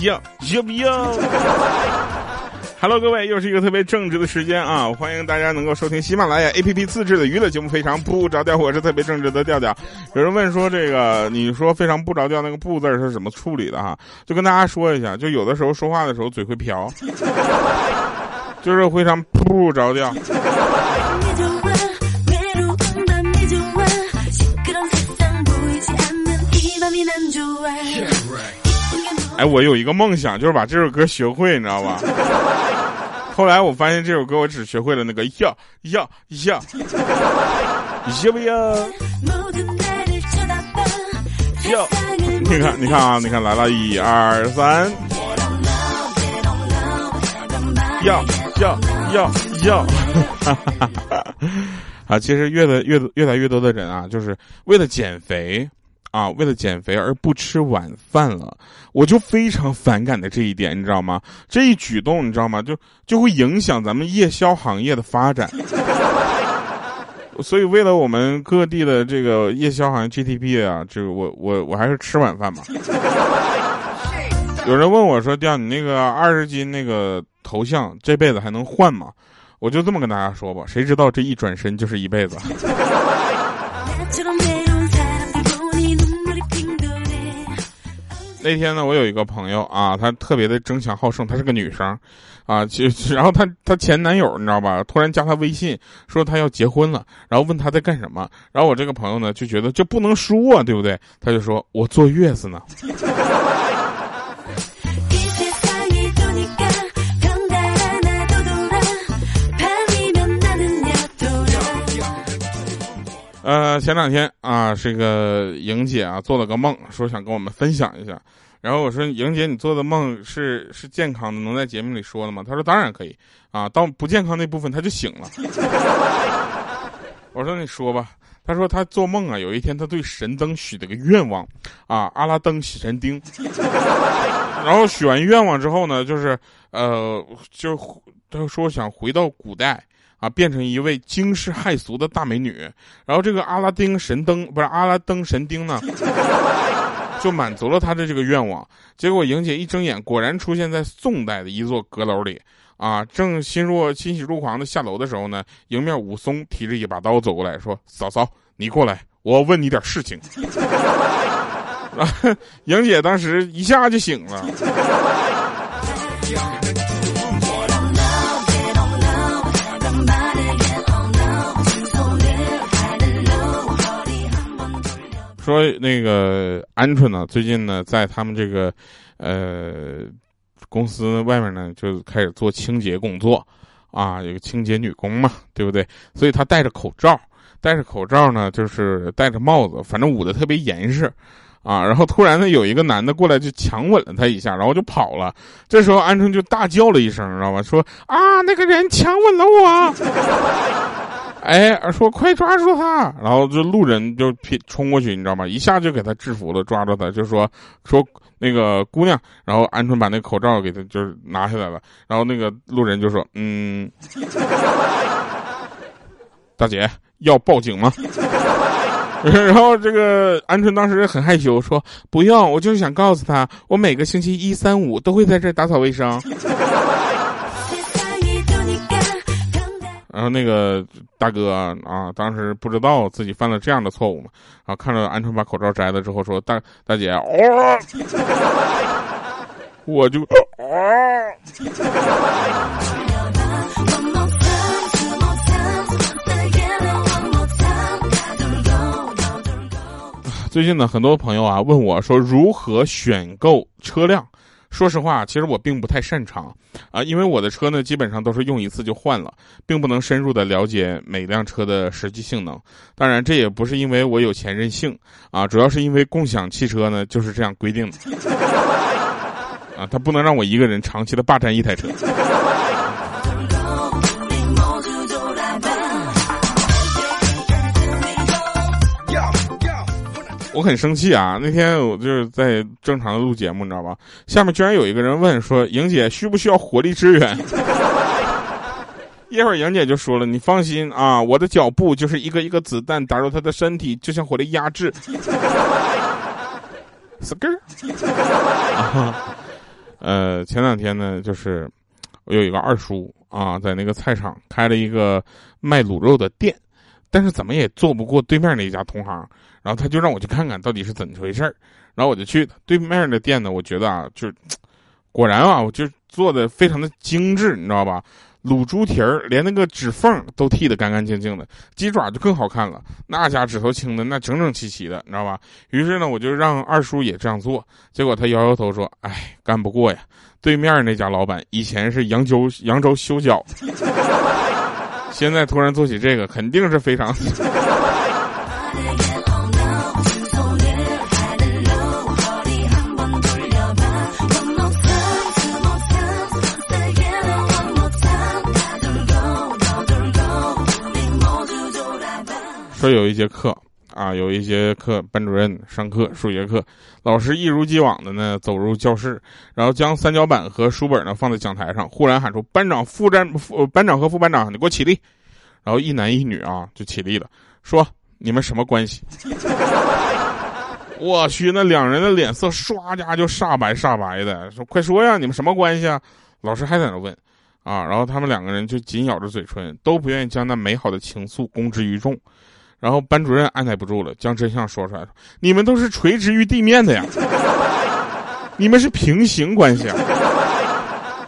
要要不要？Hello，各位，又是一个特别正直的时间啊！欢迎大家能够收听喜马拉雅 APP 自制的娱乐节目，非常不着调。我是特别正直的调调。有人问说，这个你说非常不着调，那个不字是怎么处理的哈？就跟大家说一下，就有的时候说话的时候嘴会瓢，就是非常不着调。哎，我有一个梦想，就是把这首歌学会，你知道吧？后来我发现这首歌我只学会了那个呀呀呀，要不要？要？你看，你看啊，你看来了，一二三，要要要要，哈哈哈哈啊！其实越来越越来越多的人啊，就是为了减肥。啊，为了减肥而不吃晚饭了，我就非常反感的这一点，你知道吗？这一举动，你知道吗？就就会影响咱们夜宵行业的发展。所以，为了我们各地的这个夜宵行业 GDP 啊，这个我我我还是吃晚饭吧。有人问我说：“掉你那个二十斤那个头像，这辈子还能换吗？”我就这么跟大家说吧，谁知道这一转身就是一辈子。那天呢，我有一个朋友啊，她特别的争强好胜，她是个女生，啊，就 然后她她前男友你知道吧，突然加她微信说她要结婚了，然后问她在干什么，然后我这个朋友呢就觉得就不能输啊，对不对？他就说我坐月子呢。呃，前两天啊，这个莹姐啊做了个梦，说想跟我们分享一下。然后我说：“莹姐，你做的梦是是健康的，能在节目里说的吗？”她说：“当然可以。”啊，到不健康那部分，她就醒了。我说：“你说吧。”她说：“她做梦啊，有一天她对神灯许了个愿望，啊，阿拉登喜神丁。然后许完愿望之后呢，就是呃，就她说想回到古代。”啊，变成一位惊世骇俗的大美女，然后这个阿拉丁神灯不是阿拉灯神丁呢，就满足了他的这个愿望。结果莹姐一睁眼，果然出现在宋代的一座阁楼里。啊，正心若欣喜若狂的下楼的时候呢，迎面武松提着一把刀走过来说：“嫂嫂，你过来，我问你点事情。”啊，莹姐当时一下就醒了。说那个鹌鹑呢，最近呢，在他们这个，呃，公司外面呢，就开始做清洁工作，啊，有个清洁女工嘛，对不对？所以她戴着口罩，戴着口罩呢，就是戴着帽子，反正捂得特别严实，啊，然后突然呢，有一个男的过来就强吻了她一下，然后就跑了。这时候鹌鹑就大叫了一声，知道吧？说啊，那个人强吻了我。哎，说快抓住他！然后就路人就拼冲过去，你知道吗？一下就给他制服了，抓住他，就说说那个姑娘。然后鹌鹑把那口罩给他就是拿下来了。然后那个路人就说：“嗯，大姐要报警吗？” 然后这个鹌鹑当时很害羞，说：“不用，我就是想告诉他，我每个星期一、三、五都会在这打扫卫生。”然后那个大哥啊，当时不知道自己犯了这样的错误嘛，然后看着鹌鹑把口罩摘了之后说：“大大姐，哦我就。”最近呢，很多朋友啊问我说如何选购车辆。说实话，其实我并不太擅长，啊，因为我的车呢，基本上都是用一次就换了，并不能深入的了解每辆车的实际性能。当然，这也不是因为我有钱任性，啊，主要是因为共享汽车呢就是这样规定的，啊，他不能让我一个人长期的霸占一台车。我很生气啊！那天我就是在正常的录节目，你知道吧？下面居然有一个人问说：“莹姐需不需要火力支援？” 一会儿莹姐就说了：“你放心啊，我的脚步就是一个一个子弹打入他的身体，就像火力压制。”是根儿。呃，前两天呢，就是我有一个二叔啊，在那个菜场开了一个卖卤肉的店，但是怎么也做不过对面那一家同行，然后他就让我去看看到底是怎么回事儿，然后我就去对面的店呢，我觉得啊，就果然啊，我就做的非常的精致，你知道吧？卤猪蹄儿，连那个指缝都剃得干干净净的，鸡爪就更好看了，那家指头清的那整整齐齐的，你知道吧？于是呢，我就让二叔也这样做，结果他摇摇头说：“哎，干不过呀，对面那家老板以前是扬州扬州修脚，现在突然做起这个，肯定是非常。” 说有一节课啊，有一节课，班主任上课数学课，老师一如既往的呢走入教室，然后将三角板和书本呢放在讲台上，忽然喊出班长、副站、副班长和副班长，你给我起立。然后一男一女啊就起立了，说你们什么关系？我去，那两人的脸色唰家就煞白煞白的，说快说呀，你们什么关系啊？老师还在那问，啊，然后他们两个人就紧咬着嘴唇，都不愿意将那美好的情愫公之于众。然后班主任按耐不住了，将真相说出来：“你们都是垂直于地面的呀，你们是平行关系啊。”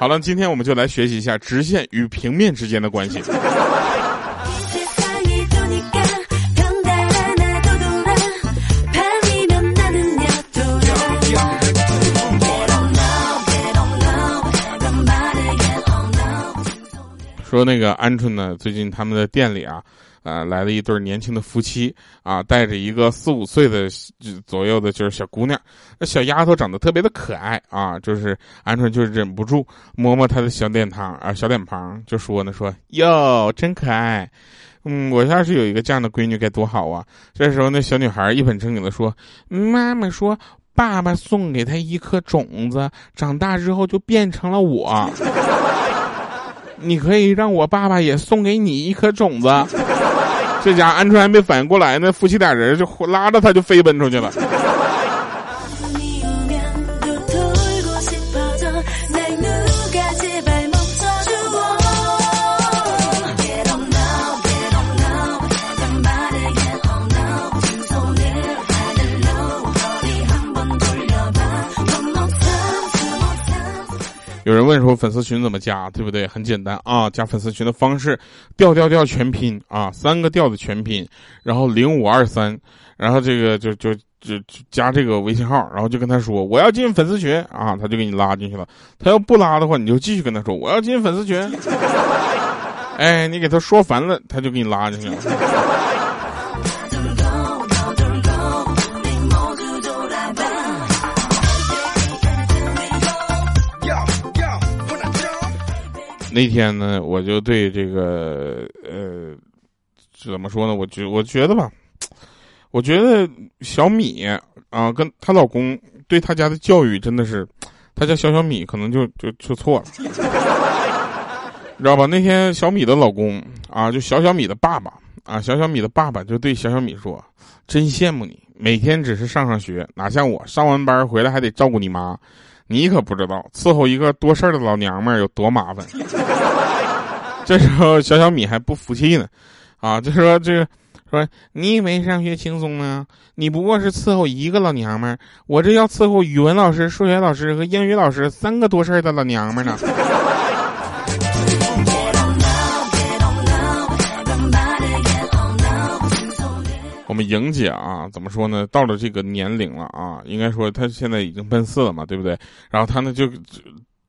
好了，今天我们就来学习一下直线与平面之间的关系。说那个鹌鹑呢，最近他们的店里啊。啊，来了一对年轻的夫妻啊，带着一个四五岁的左右的，就是小姑娘。那小丫头长得特别的可爱啊，就是鹌鹑就忍不住摸摸她的小脸庞啊，小脸庞就说呢，说哟，真可爱。嗯，我要是有一个这样的闺女该多好啊。这时候那小女孩一本正经的说，妈妈说爸爸送给她一颗种子，长大之后就变成了我。你可以让我爸爸也送给你一颗种子。这家鹌鹑还没反应过来呢，夫妻俩人就拉着他就飞奔出去了。人问说粉丝群怎么加，对不对？很简单啊，加粉丝群的方式，调调调全拼啊，三个调的全拼，然后零五二三，然后这个就就就加这个微信号，然后就跟他说我要进粉丝群啊，他就给你拉进去了。他要不拉的话，你就继续跟他说我要进粉丝群。哎，你给他说烦了，他就给你拉进去了。那天呢，我就对这个呃，怎么说呢？我觉我觉得吧，我觉得小米啊，跟她老公对她家的教育真的是，她家小小米，可能就就就错了，你知道吧？那天小米的老公啊，就小小米的爸爸啊，小小米的爸爸就对小小米说：“真羡慕你，每天只是上上学，哪像我上完班回来还得照顾你妈。”你可不知道伺候一个多事儿的老娘们儿有多麻烦。这时候小小米还不服气呢，啊，就说这个说你以为上学轻松呢？你不过是伺候一个老娘们儿，我这要伺候语文老师、数学老师和英语老师三个多事儿的老娘们儿呢。我们莹姐啊，怎么说呢？到了这个年龄了啊，应该说她现在已经奔四了嘛，对不对？然后她呢就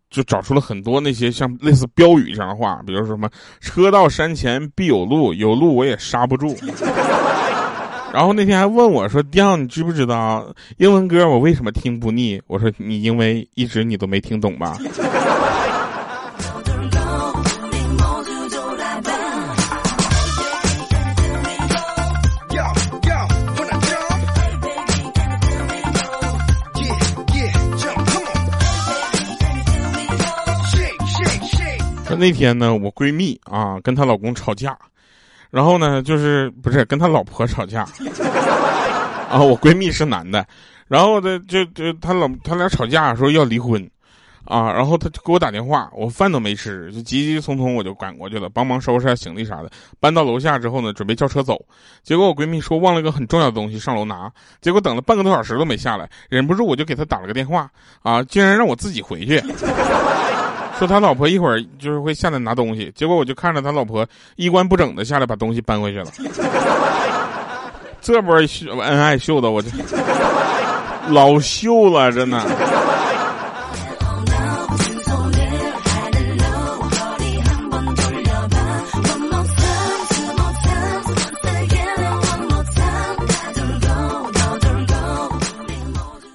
就找出了很多那些像类似标语这样的话，比如说什么“车到山前必有路，有路我也刹不住”。然后那天还问我说：“调，你知不知道英文歌我为什么听不腻？”我说：“你因为一直你都没听懂吧。”那天呢，我闺蜜啊跟她老公吵架，然后呢就是不是跟她老婆吵架。啊？我闺蜜是男的，然后呢就就她老他俩吵架说要离婚。啊，然后她就给我打电话，我饭都没吃，就急急匆匆我就赶过去了，帮忙收拾下行李啥的。搬到楼下之后呢，准备叫车走，结果我闺蜜说忘了一个很重要的东西上楼拿，结果等了半个多小时都没下来，忍不住我就给她打了个电话，啊，竟然让我自己回去，说他老婆一会儿就是会下来拿东西，结果我就看着他老婆衣冠不整的下来把东西搬回去了，这波秀恩爱秀的我就老秀了，真的。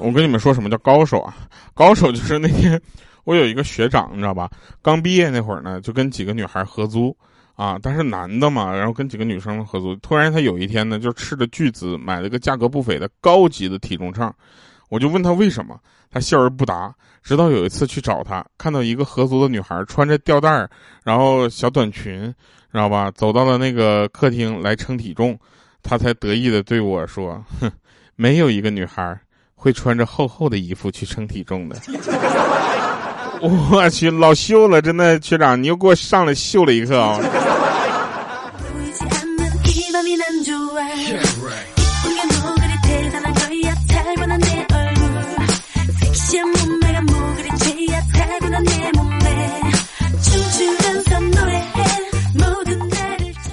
我跟你们说什么叫高手啊？高手就是那天我有一个学长，你知道吧？刚毕业那会儿呢，就跟几个女孩合租啊，但是男的嘛，然后跟几个女生合租。突然他有一天呢，就斥着巨资买了个价格不菲的高级的体重秤，我就问他为什么，他笑而不答。直到有一次去找他，看到一个合租的女孩穿着吊带儿，然后小短裙，知道吧？走到了那个客厅来称体重，他才得意的对我说：“哼，没有一个女孩。”会穿着厚厚的衣服去称体重的，我去老秀了，真的学长，你又给我上来秀了一课啊！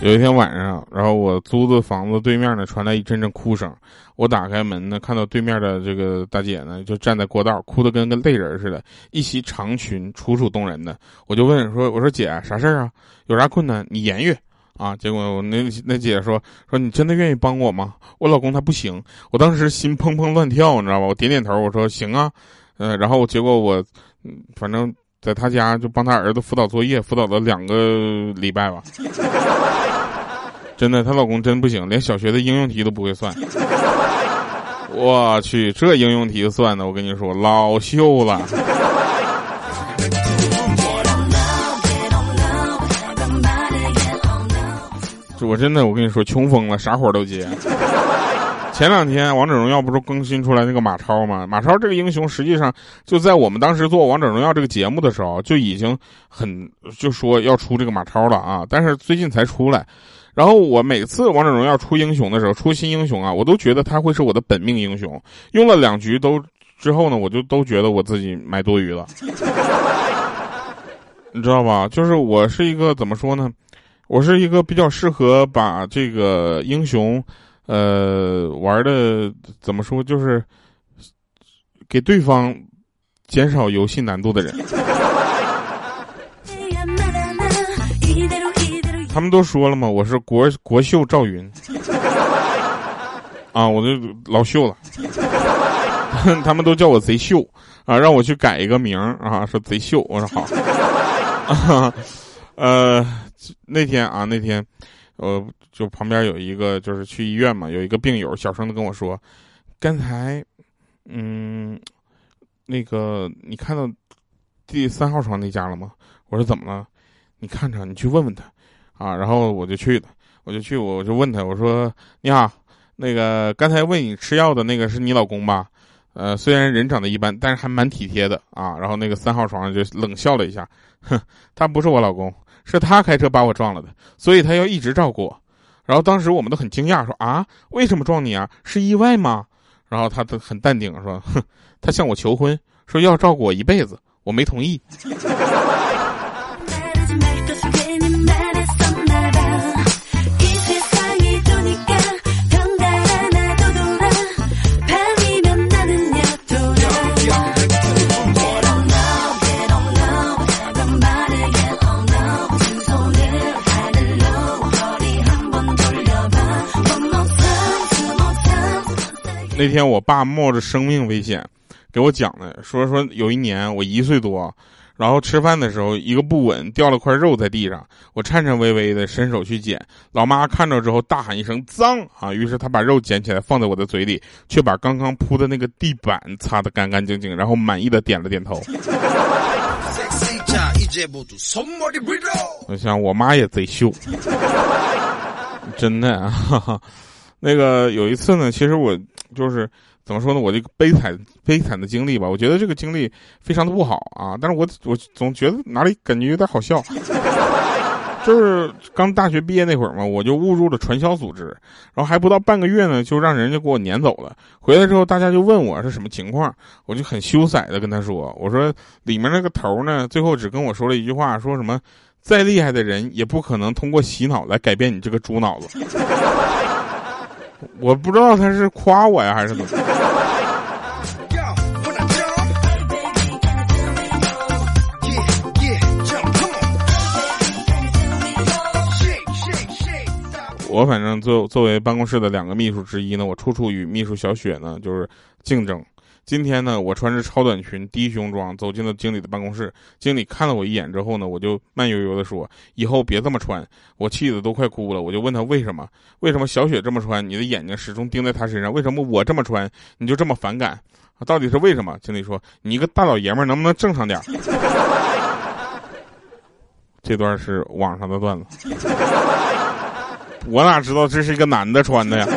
有一天晚上，然后我租的房子对面呢传来一阵阵哭声，我打开门呢，看到对面的这个大姐呢就站在过道，哭得跟个泪人似的，一袭长裙楚楚动人的。我就问说：“我说姐，啥事儿啊？有啥困难你言语啊？”结果我那那姐说：“说你真的愿意帮我吗？我老公他不行。”我当时心砰砰乱跳，你知道吧？我点点头，我说：“行啊。”嗯，然后结果我，反正在他家就帮他儿子辅导作业，辅导了两个礼拜吧。真的，她老公真不行，连小学的应用题都不会算。我去，这应用题算的，我跟你说老秀了。我真的，我跟你说，穷疯了，啥活都接。前两天王者荣耀不是更新出来那个马超吗？马超这个英雄，实际上就在我们当时做王者荣耀这个节目的时候，就已经很就说要出这个马超了啊，但是最近才出来。然后我每次王者荣耀出英雄的时候，出新英雄啊，我都觉得他会是我的本命英雄。用了两局都之后呢，我就都觉得我自己买多余了，你知道吧？就是我是一个怎么说呢？我是一个比较适合把这个英雄，呃，玩的怎么说，就是给对方减少游戏难度的人。他们都说了嘛，我是国国秀赵云，啊，我就老秀了。他们都叫我贼秀啊，让我去改一个名啊，说贼秀。我说好。呃，那天啊，那天，呃，就旁边有一个，就是去医院嘛，有一个病友小声的跟我说，刚才，嗯，那个你看到第三号床那家了吗？我说怎么了？你看着，你去问问他。啊，然后我就去了，我就去，我就问他，我说：“你好，那个刚才喂你吃药的那个是你老公吧？呃，虽然人长得一般，但是还蛮体贴的啊。”然后那个三号床上就冷笑了一下，哼，他不是我老公，是他开车把我撞了的，所以他要一直照顾我。然后当时我们都很惊讶，说：“啊，为什么撞你啊？是意外吗？”然后他都很淡定说：“哼，他向我求婚，说要照顾我一辈子，我没同意。”那天我爸冒着生命危险，给我讲的，说说有一年我一岁多，然后吃饭的时候一个不稳掉了块肉在地上，我颤颤巍巍的伸手去捡，老妈看着之后大喊一声脏啊，于是她把肉捡起来放在我的嘴里，却把刚刚铺的那个地板擦得干干净净，然后满意的点了点头。我想我妈也贼秀，真的啊。那个有一次呢，其实我就是怎么说呢？我这个悲惨悲惨的经历吧，我觉得这个经历非常的不好啊。但是我我总觉得哪里感觉有点好笑。就是刚大学毕业那会儿嘛，我就误入了传销组织，然后还不到半个月呢，就让人家给我撵走了。回来之后，大家就问我是什么情况，我就很羞涩的跟他说：“我说里面那个头呢，最后只跟我说了一句话，说什么再厉害的人也不可能通过洗脑来改变你这个猪脑子。” 我不知道他是夸我呀，还是怎么。我反正作作为办公室的两个秘书之一呢，我处处与秘书小雪呢就是竞争。今天呢，我穿着超短裙、低胸装走进了经理的办公室。经理看了我一眼之后呢，我就慢悠悠的说：“以后别这么穿。”我气得都快哭了。我就问他为什么？为什么小雪这么穿，你的眼睛始终盯在她身上？为什么我这么穿，你就这么反感？到底是为什么？经理说：“你一个大老爷们儿能不能正常点？” 这段是网上的段子。我哪知道这是一个男的穿的呀？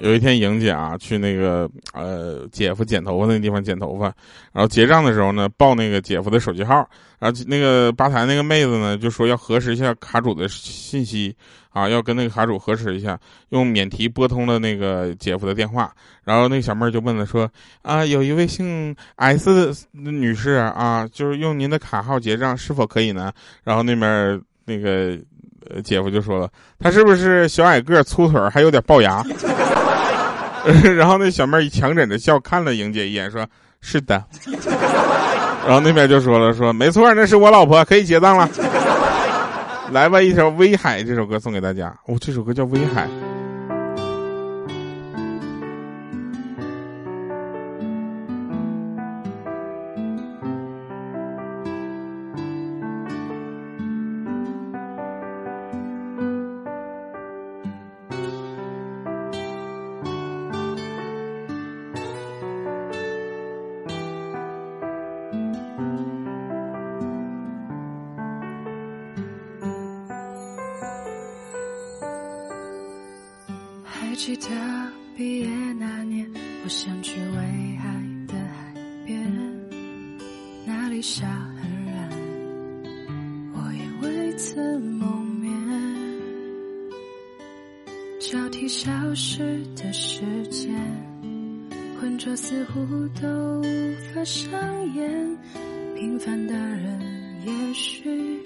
有一天，莹姐啊去那个呃姐夫剪头发那地方剪头发，然后结账的时候呢，报那个姐夫的手机号，然后那个吧台那个妹子呢就说要核实一下卡主的信息啊，要跟那个卡主核实一下，用免提拨通了那个姐夫的电话，然后那个小妹就问了说啊，有一位姓 S 的女士啊，就是用您的卡号结账是否可以呢？然后那边那个姐夫就说了，他是不是小矮个粗腿还有点龅牙？然后那小妹儿强忍着笑看了莹姐一眼，说：“是的。”然后那边就说了：“说没错，那是我老婆，可以结账了。”来吧，一首《威海》这首歌送给大家。哦，这首歌叫《威海》。未曾谋面。交替消失的时间，浑浊似乎都无法上演。平凡的人，也许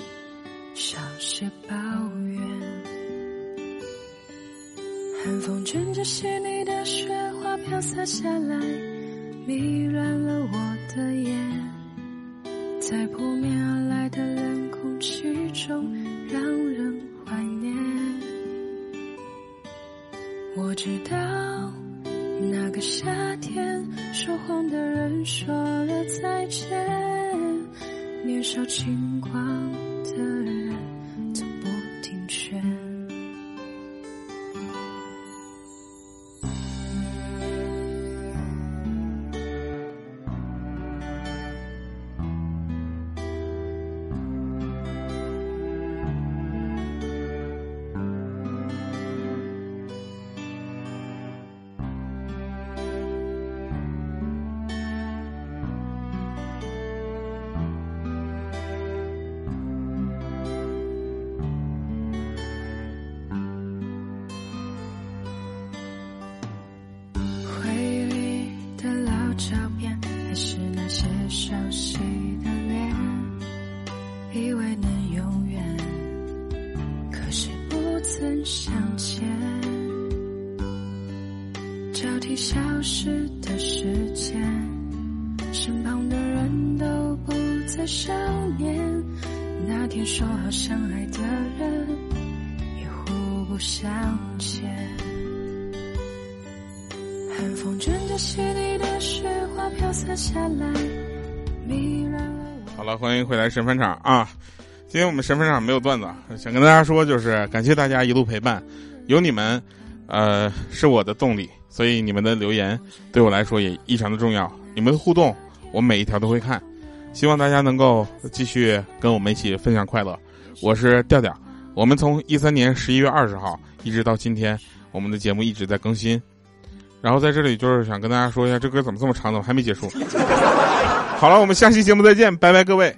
少些抱怨。寒风卷着细腻的雪花飘洒下来，迷乱了我的眼，在扑面而来的冷空气中，让人怀念。我知道那个夏天，说谎的人说了再见，年少轻狂照片，还是那些熟悉的脸，以为能永远，可是不曾相见。交替消失的时间，身旁的人都不再想念。那天说好相爱的人，也互不相欠。寒风卷着细腻。洒下来，迷乱了我。好了，欢迎回来神返场啊！今天我们神返场没有段子，想跟大家说，就是感谢大家一路陪伴，有你们，呃，是我的动力。所以你们的留言对我来说也异常的重要，你们的互动我每一条都会看，希望大家能够继续跟我们一起分享快乐。我是调调。我们从一三年十一月二十号一直到今天，我们的节目一直在更新。然后在这里就是想跟大家说一下，这歌怎么这么长，怎么还没结束？好了，我们下期节目再见，拜拜，各位。